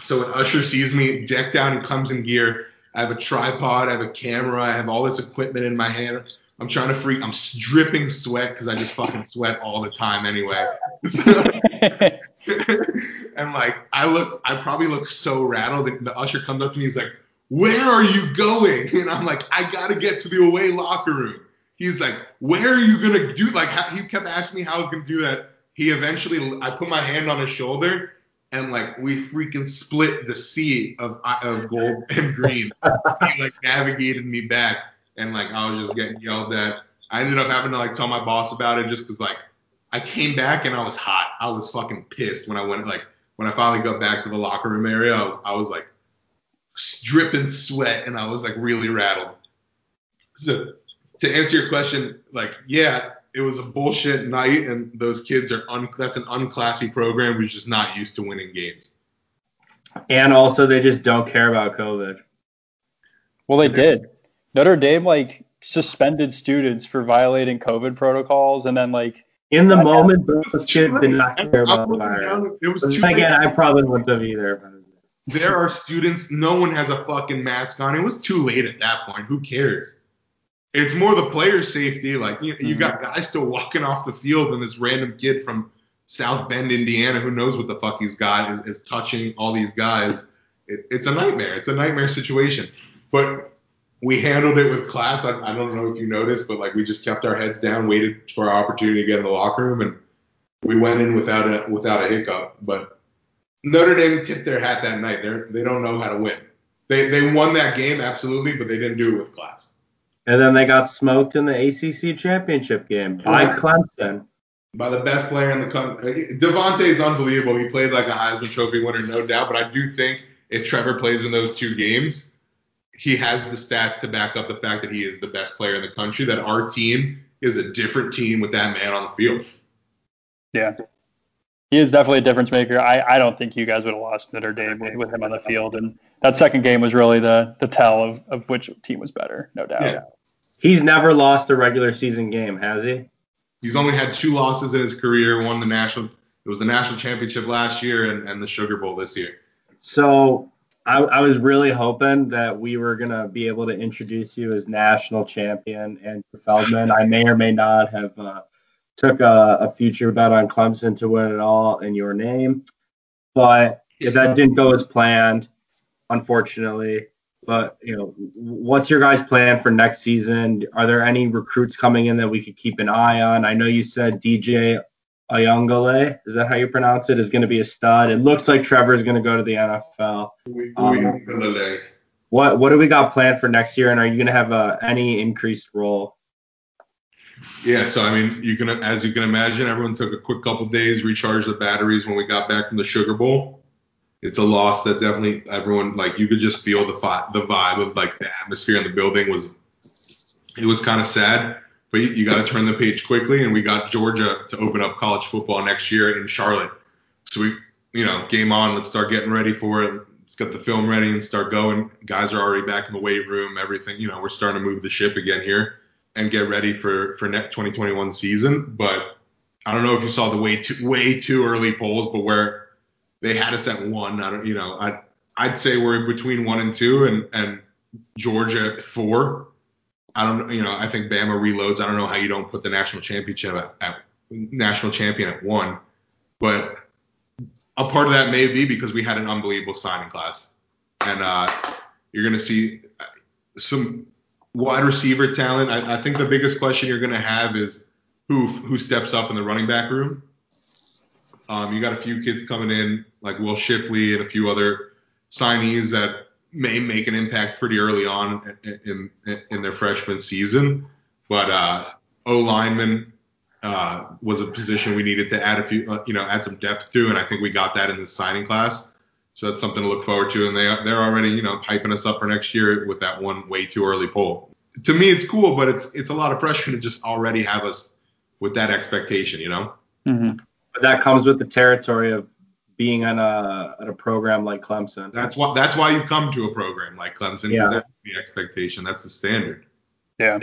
So when Usher sees me decked out and comes in gear, I have a tripod, I have a camera, I have all this equipment in my hand. I'm trying to freak. I'm dripping sweat because I just fucking sweat all the time anyway. and like I look, I probably look so rattled. That the usher comes up to me, he's like, "Where are you going?" And I'm like, "I gotta get to the away locker room." He's like, "Where are you gonna do?" Like he kept asking me how I was gonna do that. He eventually, I put my hand on his shoulder and like we freaking split the sea of of gold and green. he like navigated me back, and like I was just getting yelled at. I ended up having to like tell my boss about it just because like I came back and I was hot. I was fucking pissed when I went like when I finally got back to the locker room area. I was I was like dripping sweat and I was like really rattled. So to answer your question, like yeah, it was a bullshit night, and those kids are un, that's an unclassy program who's just not used to winning games. And also, they just don't care about COVID. Well, they did. Notre Dame like suspended students for violating COVID protocols, and then like in the moment, those kids did not care about the virus. It was too again, late. I probably wouldn't have either. There are students. No one has a fucking mask on. It was too late at that point. Who cares? It's more the player safety. Like you, you got mm-hmm. guys still walking off the field, and this random kid from South Bend, Indiana, who knows what the fuck he's got, is, is touching all these guys. It, it's a nightmare. It's a nightmare situation. But we handled it with class. I, I don't know if you noticed, but like we just kept our heads down, waited for our opportunity to get in the locker room, and we went in without a without a hiccup. But Notre Dame tipped their hat that night. They they don't know how to win. They they won that game absolutely, but they didn't do it with class. And then they got smoked in the ACC championship game by Clemson. By the best player in the country. DeVonta is unbelievable. He played like a Heisman Trophy winner, no doubt. But I do think if Trevor plays in those two games, he has the stats to back up the fact that he is the best player in the country. That our team is a different team with that man on the field. Yeah. He is definitely a difference maker. I, I don't think you guys would have lost Notre Dame with, with him on the field. And that second game was really the the tell of, of which team was better, no doubt. Yeah. He's never lost a regular season game, has he? He's only had two losses in his career. Won the national. It was the national championship last year and, and the Sugar Bowl this year. So I, I, was really hoping that we were gonna be able to introduce you as national champion Andrew Feldman. I may or may not have uh, took a, a, future bet on Clemson to win it all in your name, but that didn't go as planned, unfortunately. But you know, what's your guys' plan for next season? Are there any recruits coming in that we could keep an eye on? I know you said DJ Uiagalelei, is that how you pronounce it? Is going to be a stud. It looks like Trevor is going to go to the NFL. Um, what what do we got planned for next year? And are you going to have uh, any increased role? Yeah, so I mean, you can as you can imagine, everyone took a quick couple days, recharged the batteries when we got back from the Sugar Bowl. It's a loss that definitely everyone like you could just feel the fi- the vibe of like the atmosphere in the building was it was kind of sad but you, you got to turn the page quickly. And we got Georgia to open up college football next year in Charlotte. So we, you know, game on. Let's start getting ready for it. Let's get the film ready and start going. Guys are already back in the weight room. Everything, you know, we're starting to move the ship again here and get ready for for next 2021 season. But I don't know if you saw the way too way too early polls, but where they had us at one. I don't, you know, I I'd say we're between one and two, and and Georgia at four. I don't, you know, I think Bama reloads. I don't know how you don't put the national championship at, at national champion at one, but a part of that may be because we had an unbelievable signing class, and uh, you're going to see some wide receiver talent. I, I think the biggest question you're going to have is who who steps up in the running back room. Um, you got a few kids coming in like Will Shipley and a few other signees that may make an impact pretty early on in in, in their freshman season. But uh, O lineman uh, was a position we needed to add a few, uh, you know, add some depth to, and I think we got that in the signing class. So that's something to look forward to. And they they're already, you know, hyping us up for next year with that one way too early poll. To me, it's cool, but it's it's a lot of pressure to just already have us with that expectation, you know. Mm-hmm. But that comes with the territory of being on a at a program like Clemson. That's why that's why you come to a program like Clemson. Yeah. That's the expectation. That's the standard. Yeah.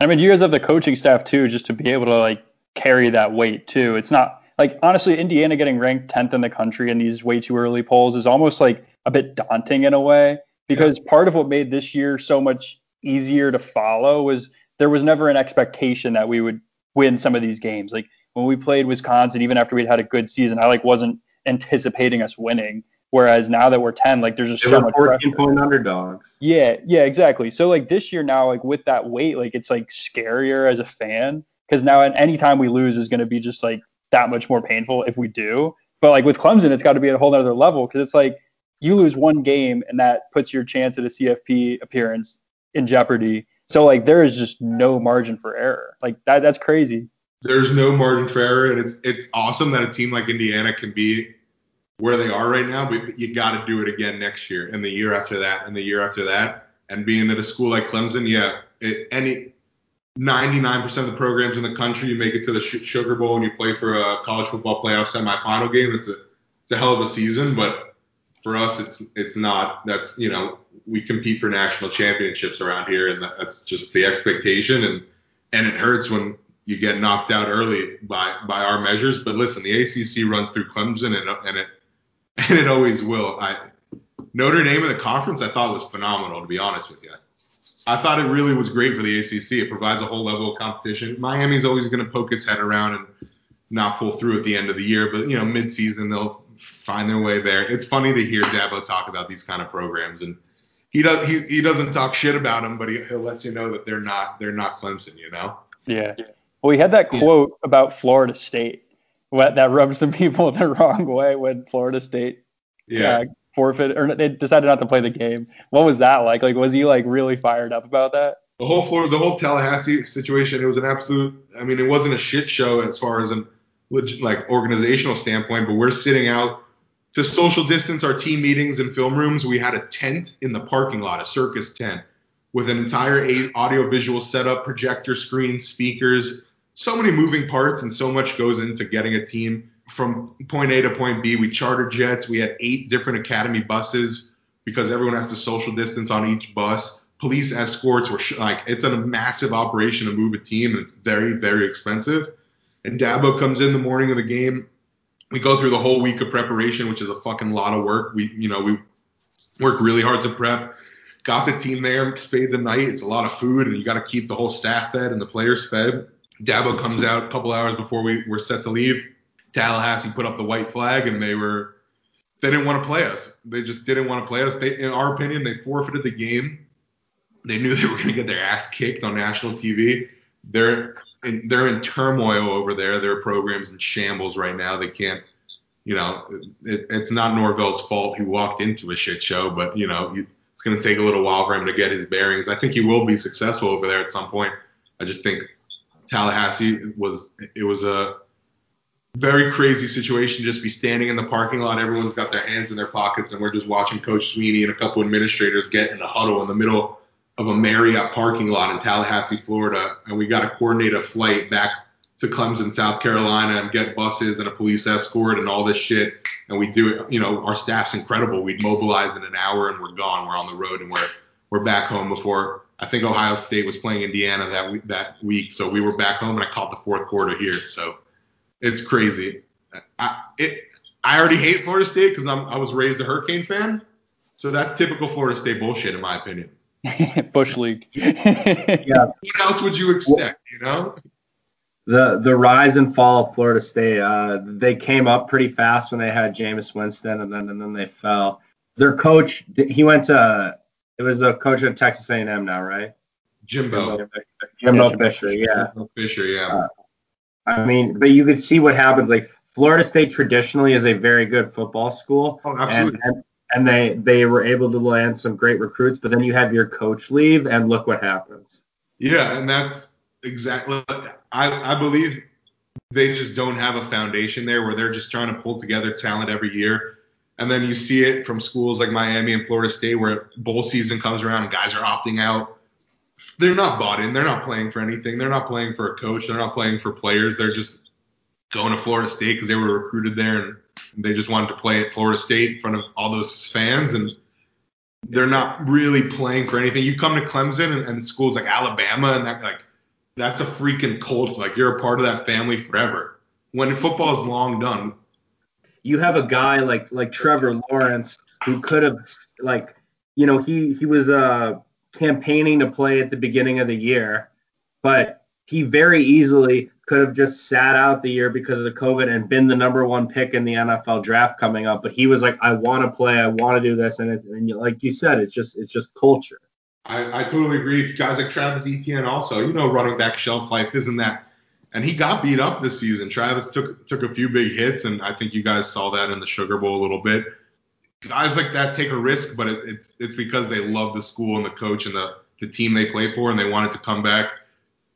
I mean, you guys have the coaching staff too, just to be able to like carry that weight too. It's not like honestly, Indiana getting ranked 10th in the country in these way too early polls is almost like a bit daunting in a way because yeah. part of what made this year so much easier to follow was there was never an expectation that we would win some of these games. Like when we played Wisconsin, even after we'd had a good season, I like wasn't anticipating us winning. Whereas now that we're 10, like there's just they so much 14 pressure. point underdogs. Yeah, yeah, exactly. So like this year now, like with that weight, like it's like scarier as a fan because now at any time we lose is going to be just like that much more painful if we do. But like with Clemson, it's got to be at a whole other level because it's like you lose one game and that puts your chance at a CFP appearance in jeopardy. So like there is just no margin for error. Like that that's crazy there's no margin for error, and it's it's awesome that a team like Indiana can be where they are right now. But you got to do it again next year, and the year after that, and the year after that. And being at a school like Clemson, yeah, it, any 99% of the programs in the country, you make it to the Sugar Bowl and you play for a college football playoff semifinal game. It's a it's a hell of a season, but for us, it's it's not. That's you know we compete for national championships around here, and that's just the expectation. And and it hurts when you get knocked out early by by our measures. But listen, the ACC runs through Clemson, and and it and it always will. I Notre Dame in the conference, I thought was phenomenal. To be honest with you, I thought it really was great for the ACC. It provides a whole level of competition. Miami's always going to poke its head around and not pull through at the end of the year, but you know, midseason they'll find their way there. It's funny to hear Dabo talk about these kind of programs and. He does. He, he doesn't talk shit about them, but he, he'll let you know that they're not. They're not Clemson. You know. Yeah. Well, he had that quote yeah. about Florida State that rubbed some people the wrong way when Florida State yeah. Uh, forfeit or they decided not to play the game. What was that like? Like, was he like really fired up about that? The whole Florida, the whole Tallahassee situation, it was an absolute. I mean, it wasn't a shit show as far as an like organizational standpoint, but we're sitting out to social distance our team meetings and film rooms, we had a tent in the parking lot, a circus tent, with an entire audio visual setup, projector screen, speakers, so many moving parts, and so much goes into getting a team from point A to point B. We chartered jets. We had eight different academy buses because everyone has to social distance on each bus. Police escorts were sh- like it's a massive operation to move a team, and it's very very expensive. And Dabo comes in the morning of the game. We go through the whole week of preparation, which is a fucking lot of work. We you know we work really hard to prep. Got the team there, spade the night. It's a lot of food, and you got to keep the whole staff fed and the players fed. Dabo comes out a couple hours before we were set to leave. Tallahassee put up the white flag, and they were they didn't want to play us. They just didn't want to play us. They, in our opinion, they forfeited the game. They knew they were going to get their ass kicked on national TV. They're in, they're in turmoil over there. Their program's in shambles right now. They can't, you know, it, it's not Norvell's fault. He walked into a shit show, but you know, it's going to take a little while for him to get his bearings. I think he will be successful over there at some point. I just think Tallahassee was it was a very crazy situation just be standing in the parking lot everyone's got their hands in their pockets and we're just watching coach Swinney and a couple administrators get in a huddle in the middle of a marriott parking lot in tallahassee florida and we got to coordinate a flight back to clemson south carolina and get buses and a police escort and all this shit and we do it you know our staff's incredible. We'd mobilize in an hour and we're gone. We're on the road and we're we're back home before I think Ohio State was playing Indiana that week, that week, so we were back home and I caught the fourth quarter here. So it's crazy. I, it, I already hate Florida State because I was raised a Hurricane fan. So that's typical Florida State bullshit, in my opinion. Bush League. yeah. What else would you expect? You know. The the rise and fall of Florida State. Uh, they came up pretty fast when they had Jameis Winston, and then and then they fell. Their coach, he went to. It was the coach at Texas A&M now, right? Jimbo. Jimbo, Jimbo yeah, Fisher, yeah. Jimbo Fisher, yeah. Uh, I mean, but you could see what happened. Like Florida State traditionally is a very good football school. Oh, absolutely. And, and, and they they were able to land some great recruits, but then you have your coach leave, and look what happens. Yeah, and that's exactly. I I believe they just don't have a foundation there where they're just trying to pull together talent every year. And then you see it from schools like Miami and Florida State where bowl season comes around and guys are opting out they're not bought in. They're not playing for anything. They're not playing for a coach. They're not playing for players. They're just going to Florida State because they were recruited there and they just wanted to play at Florida State in front of all those fans and they're not really playing for anything. You come to Clemson and, and schools like Alabama and that like that's a freaking cult. Like you're a part of that family forever. When football is long done. You have a guy like like Trevor Lawrence who could have like you know he he was uh campaigning to play at the beginning of the year, but he very easily could have just sat out the year because of the COVID and been the number one pick in the NFL draft coming up. But he was like, I want to play, I want to do this, and, it, and like you said, it's just it's just culture. I, I totally agree. Guys like Travis Etienne also, you know, running back shelf life isn't that. And he got beat up this season. Travis took took a few big hits, and I think you guys saw that in the Sugar Bowl a little bit guys like that take a risk, but it, it's it's because they love the school and the coach and the the team they play for, and they wanted to come back.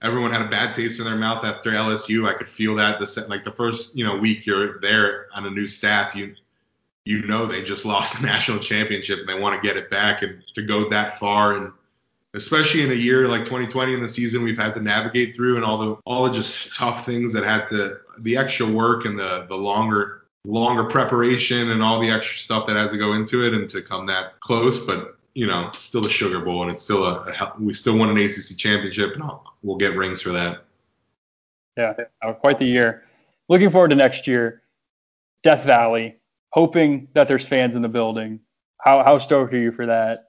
Everyone had a bad taste in their mouth after LSU. I could feel that. The like the first you know week you're there on a new staff, you you know they just lost the national championship and they want to get it back, and to go that far and especially in a year like 2020 in the season we've had to navigate through and all the all the just tough things that had to the extra work and the the longer longer preparation and all the extra stuff that has to go into it and to come that close. But you know, still the Sugar Bowl and it's still a, a we still won an ACC championship and we'll get rings for that. Yeah, uh, quite the year. Looking forward to next year. Death Valley. Hoping that there's fans in the building. How how stoked are you for that?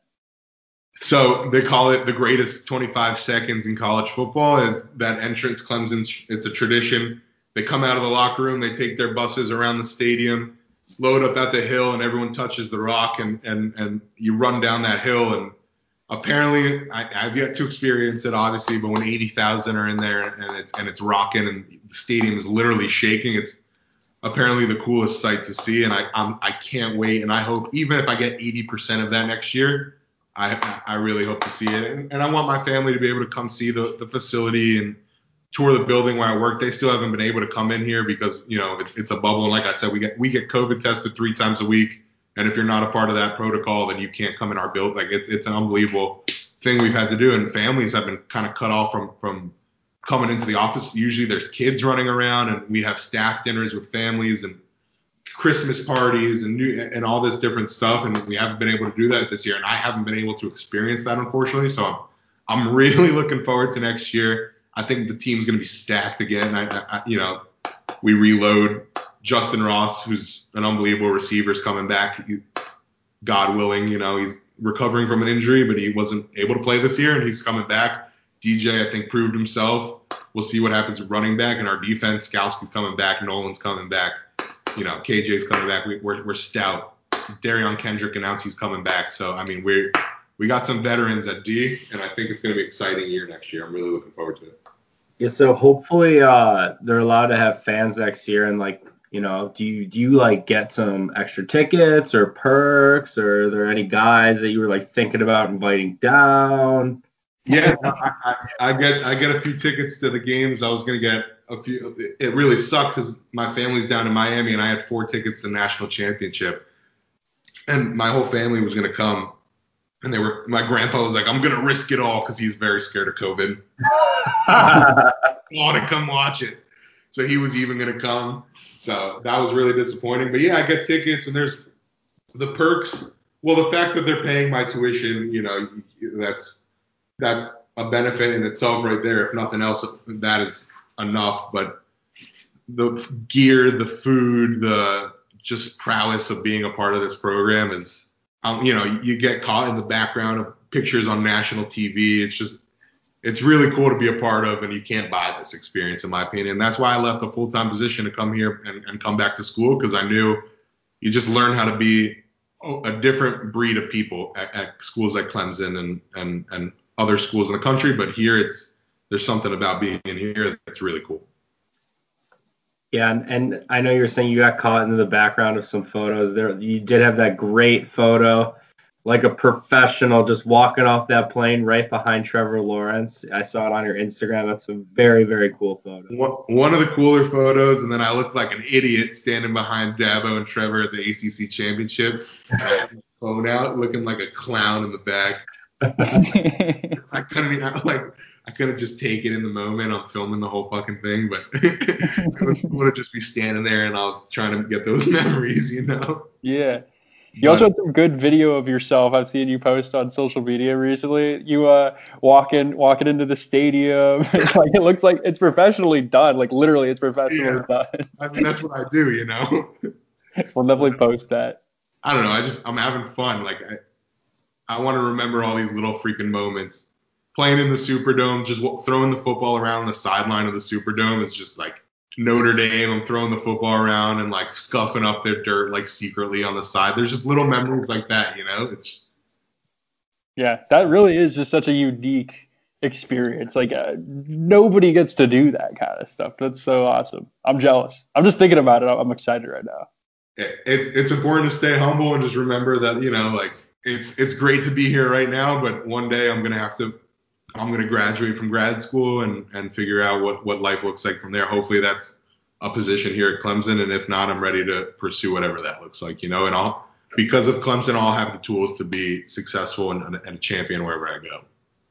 So they call it the greatest 25 seconds in college football. Is that entrance Clemson? It's a tradition they come out of the locker room, they take their buses around the stadium, load up at the hill, and everyone touches the rock, and and and you run down that hill. And apparently, I, I've yet to experience it, obviously, but when 80,000 are in there and it's and it's rocking and the stadium is literally shaking, it's apparently the coolest sight to see, and I I'm, I can't wait. And I hope even if I get 80% of that next year, I I really hope to see it, and, and I want my family to be able to come see the the facility and tour the building where I work. They still haven't been able to come in here because you know it's, it's a bubble. And like I said, we get we get COVID tested three times a week. And if you're not a part of that protocol, then you can't come in our building. Like it's it's an unbelievable thing we've had to do. And families have been kind of cut off from from coming into the office. Usually there's kids running around, and we have staff dinners with families and Christmas parties and new and all this different stuff. And we haven't been able to do that this year. And I haven't been able to experience that unfortunately. So I'm I'm really looking forward to next year. I think the team's going to be stacked again. I, I, you know, we reload Justin Ross, who's an unbelievable receiver, is coming back. God willing, you know, he's recovering from an injury, but he wasn't able to play this year, and he's coming back. DJ, I think, proved himself. We'll see what happens with running back and our defense. Skalski's coming back. Nolan's coming back. You know, KJ's coming back. We, are we're, we're stout. Derion Kendrick announced he's coming back. So I mean, we're we got some veterans at D, and I think it's going to be an exciting year next year. I'm really looking forward to it. Yeah, so hopefully uh, they're allowed to have fans next year, and like you know, do you do you like get some extra tickets or perks, or are there any guys that you were like thinking about inviting down? Yeah, I, I, I get I get a few tickets to the games. I was gonna get a few. It really sucked because my family's down in Miami, and I had four tickets to the national championship, and my whole family was gonna come. And they were my grandpa was like i'm gonna risk it all because he's very scared of covid. Want to come watch it. So he was even gonna come. So that was really disappointing. But yeah i get tickets and there's the perks. Well the fact that they're paying my tuition you know that's that's a benefit in itself right there. If nothing else that is enough but the gear the food the just prowess of being a part of this program is um, you know, you get caught in the background of pictures on national TV. It's just, it's really cool to be a part of, and you can't buy this experience, in my opinion. That's why I left a full time position to come here and, and come back to school because I knew you just learn how to be a different breed of people at, at schools like Clemson and, and, and other schools in the country. But here, it's there's something about being in here that's really cool. Yeah, and, and I know you're saying you got caught in the background of some photos. There, you did have that great photo, like a professional, just walking off that plane right behind Trevor Lawrence. I saw it on your Instagram. That's a very, very cool photo. One of the cooler photos, and then I looked like an idiot standing behind Dabo and Trevor at the ACC championship, phone out, looking like a clown in the back. I couldn't even, like I could have just taken in the moment. I'm filming the whole fucking thing, but was cool to just be standing there and I was trying to get those memories, you know? Yeah. You also had some good video of yourself. I've seen you post on social media recently. You uh walking walking into the stadium. like it looks like it's professionally done. Like literally it's professionally yeah. done. I mean that's what I do, you know. we'll definitely post that. I don't know. I just I'm having fun. Like I I want to remember all these little freaking moments playing in the Superdome, just throwing the football around the sideline of the Superdome is just like Notre Dame. I'm throwing the football around and like scuffing up their dirt like secretly on the side. There's just little memories like that, you know. It's yeah, that really is just such a unique experience. Like uh, nobody gets to do that kind of stuff. That's so awesome. I'm jealous. I'm just thinking about it. I'm excited right now. It's it's important to stay humble and just remember that you know like it's it's great to be here right now, but one day I'm gonna have to I'm going to graduate from grad school and, and figure out what, what life looks like from there. Hopefully that's a position here at Clemson. And if not, I'm ready to pursue whatever that looks like, you know, and I'll, because of Clemson, I'll have the tools to be successful and, and a champion wherever I go.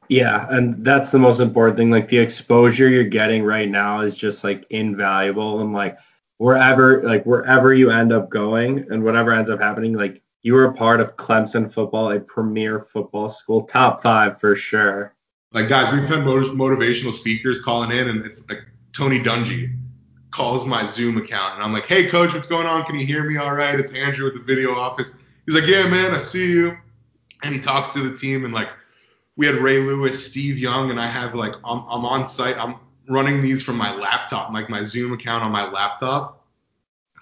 Yeah, and that's the most important thing. Like the exposure you're getting right now is just like invaluable, and like wherever, like wherever you end up going, and whatever ends up happening, like you are a part of Clemson football, a premier football school, top five for sure. Like guys, we've had motivational speakers calling in, and it's like Tony Dungy calls my Zoom account, and I'm like, "Hey, coach, what's going on? Can you hear me all right?" It's Andrew with the video office. He's like, "Yeah, man, I see you," and he talks to the team, and like, we had Ray Lewis, Steve Young, and I have like, I'm, I'm on site, I'm running these from my laptop, like my Zoom account on my laptop,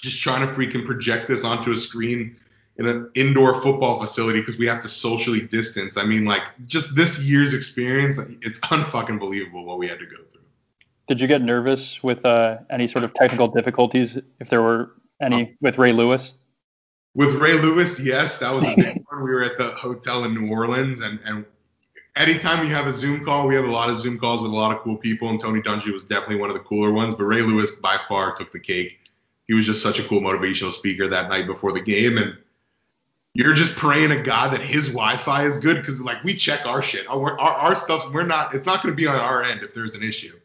just trying to freaking project this onto a screen in an indoor football facility because we have to socially distance. I mean, like just this year's experience, it's unfucking believable what we had to go through. Did you get nervous with uh, any sort of technical difficulties, if there were any, with Ray Lewis? With Ray Lewis, yes, that was a big one. We were at the hotel in New Orleans, and and anytime you have a Zoom call, we have a lot of Zoom calls with a lot of cool people, and Tony Dungy was definitely one of the cooler ones. But Ray Lewis by far took the cake. He was just such a cool motivational speaker that night before the game, and you're just praying to God that his Wi-Fi is good because like we check our shit, our, our, our stuff. We're not. It's not going to be on our end if there's an issue.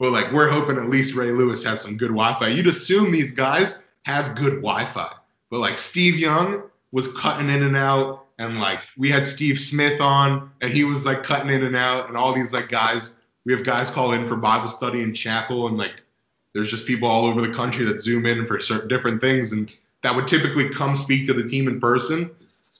But like we're hoping at least Ray Lewis has some good Wi-Fi. You'd assume these guys have good Wi-Fi, but like Steve Young was cutting in and out, and like we had Steve Smith on, and he was like cutting in and out, and all these like guys. We have guys call in for Bible study in chapel, and like there's just people all over the country that zoom in for certain different things, and that would typically come speak to the team in person.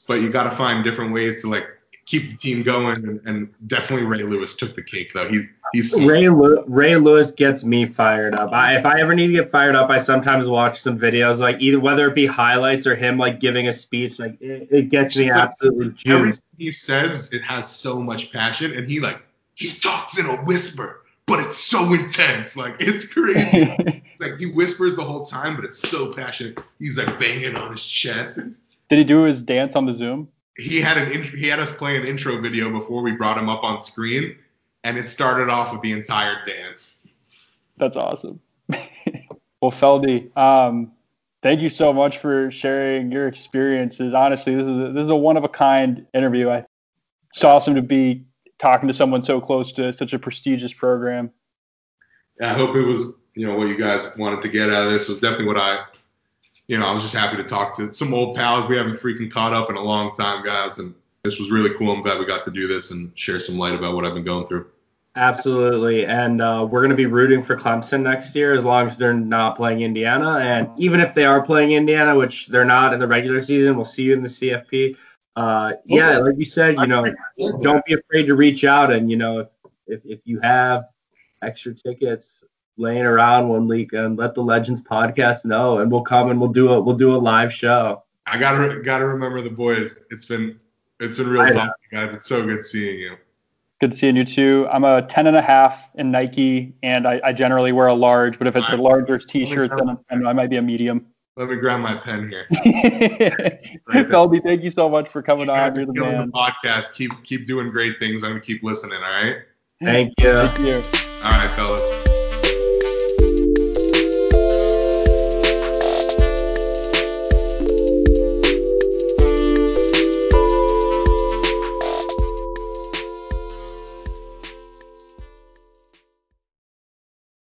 But you got to find different ways to like keep the team going, and, and definitely Ray Lewis took the cake though. He he's Ray Lew- Ray Lewis gets me fired up. I, if I ever need to get fired up, I sometimes watch some videos, like either whether it be highlights or him like giving a speech. Like it, it gets me absolutely juiced. everything he says it has so much passion, and he like he talks in a whisper, but it's so intense, like it's crazy. it's like he whispers the whole time, but it's so passionate. He's like banging on his chest. It's, Did he do his dance on the Zoom? he had an int- he had us play an intro video before we brought him up on screen, and it started off with the entire dance. That's awesome. well, Feldy, um, thank you so much for sharing your experiences. Honestly, this is a, this is a one of a kind interview. I, it's awesome to be talking to someone so close to such a prestigious program. I hope it was you know what you guys wanted to get out of this. It was definitely what I you know I was just happy to talk to some old pals we haven't freaking caught up in a long time, guys, and this was really cool. I'm glad we got to do this and share some light about what I've been going through. Absolutely, and uh, we're going to be rooting for Clemson next year as long as they're not playing Indiana, and even if they are playing Indiana, which they're not in the regular season, we'll see you in the CFP. Uh, yeah, like you said, you know, don't be afraid to reach out, and you know, if if, if you have extra tickets laying around one week, and let the Legends podcast know, and we'll come and we'll do a we'll do a live show. I gotta gotta remember the boys. It's been it's been real I know. talk, guys. It's so good seeing you. Good seeing you too. I'm a 10 and a half in Nike, and I, I generally wear a large. But if it's a larger T-shirt, then I, I might be a medium. Let me grab my pen here. Feldy, thank you so much for coming on. You're the man. the podcast. Keep keep doing great things. I'm gonna keep listening. All right. Thank you. Thank you. All right, fellas.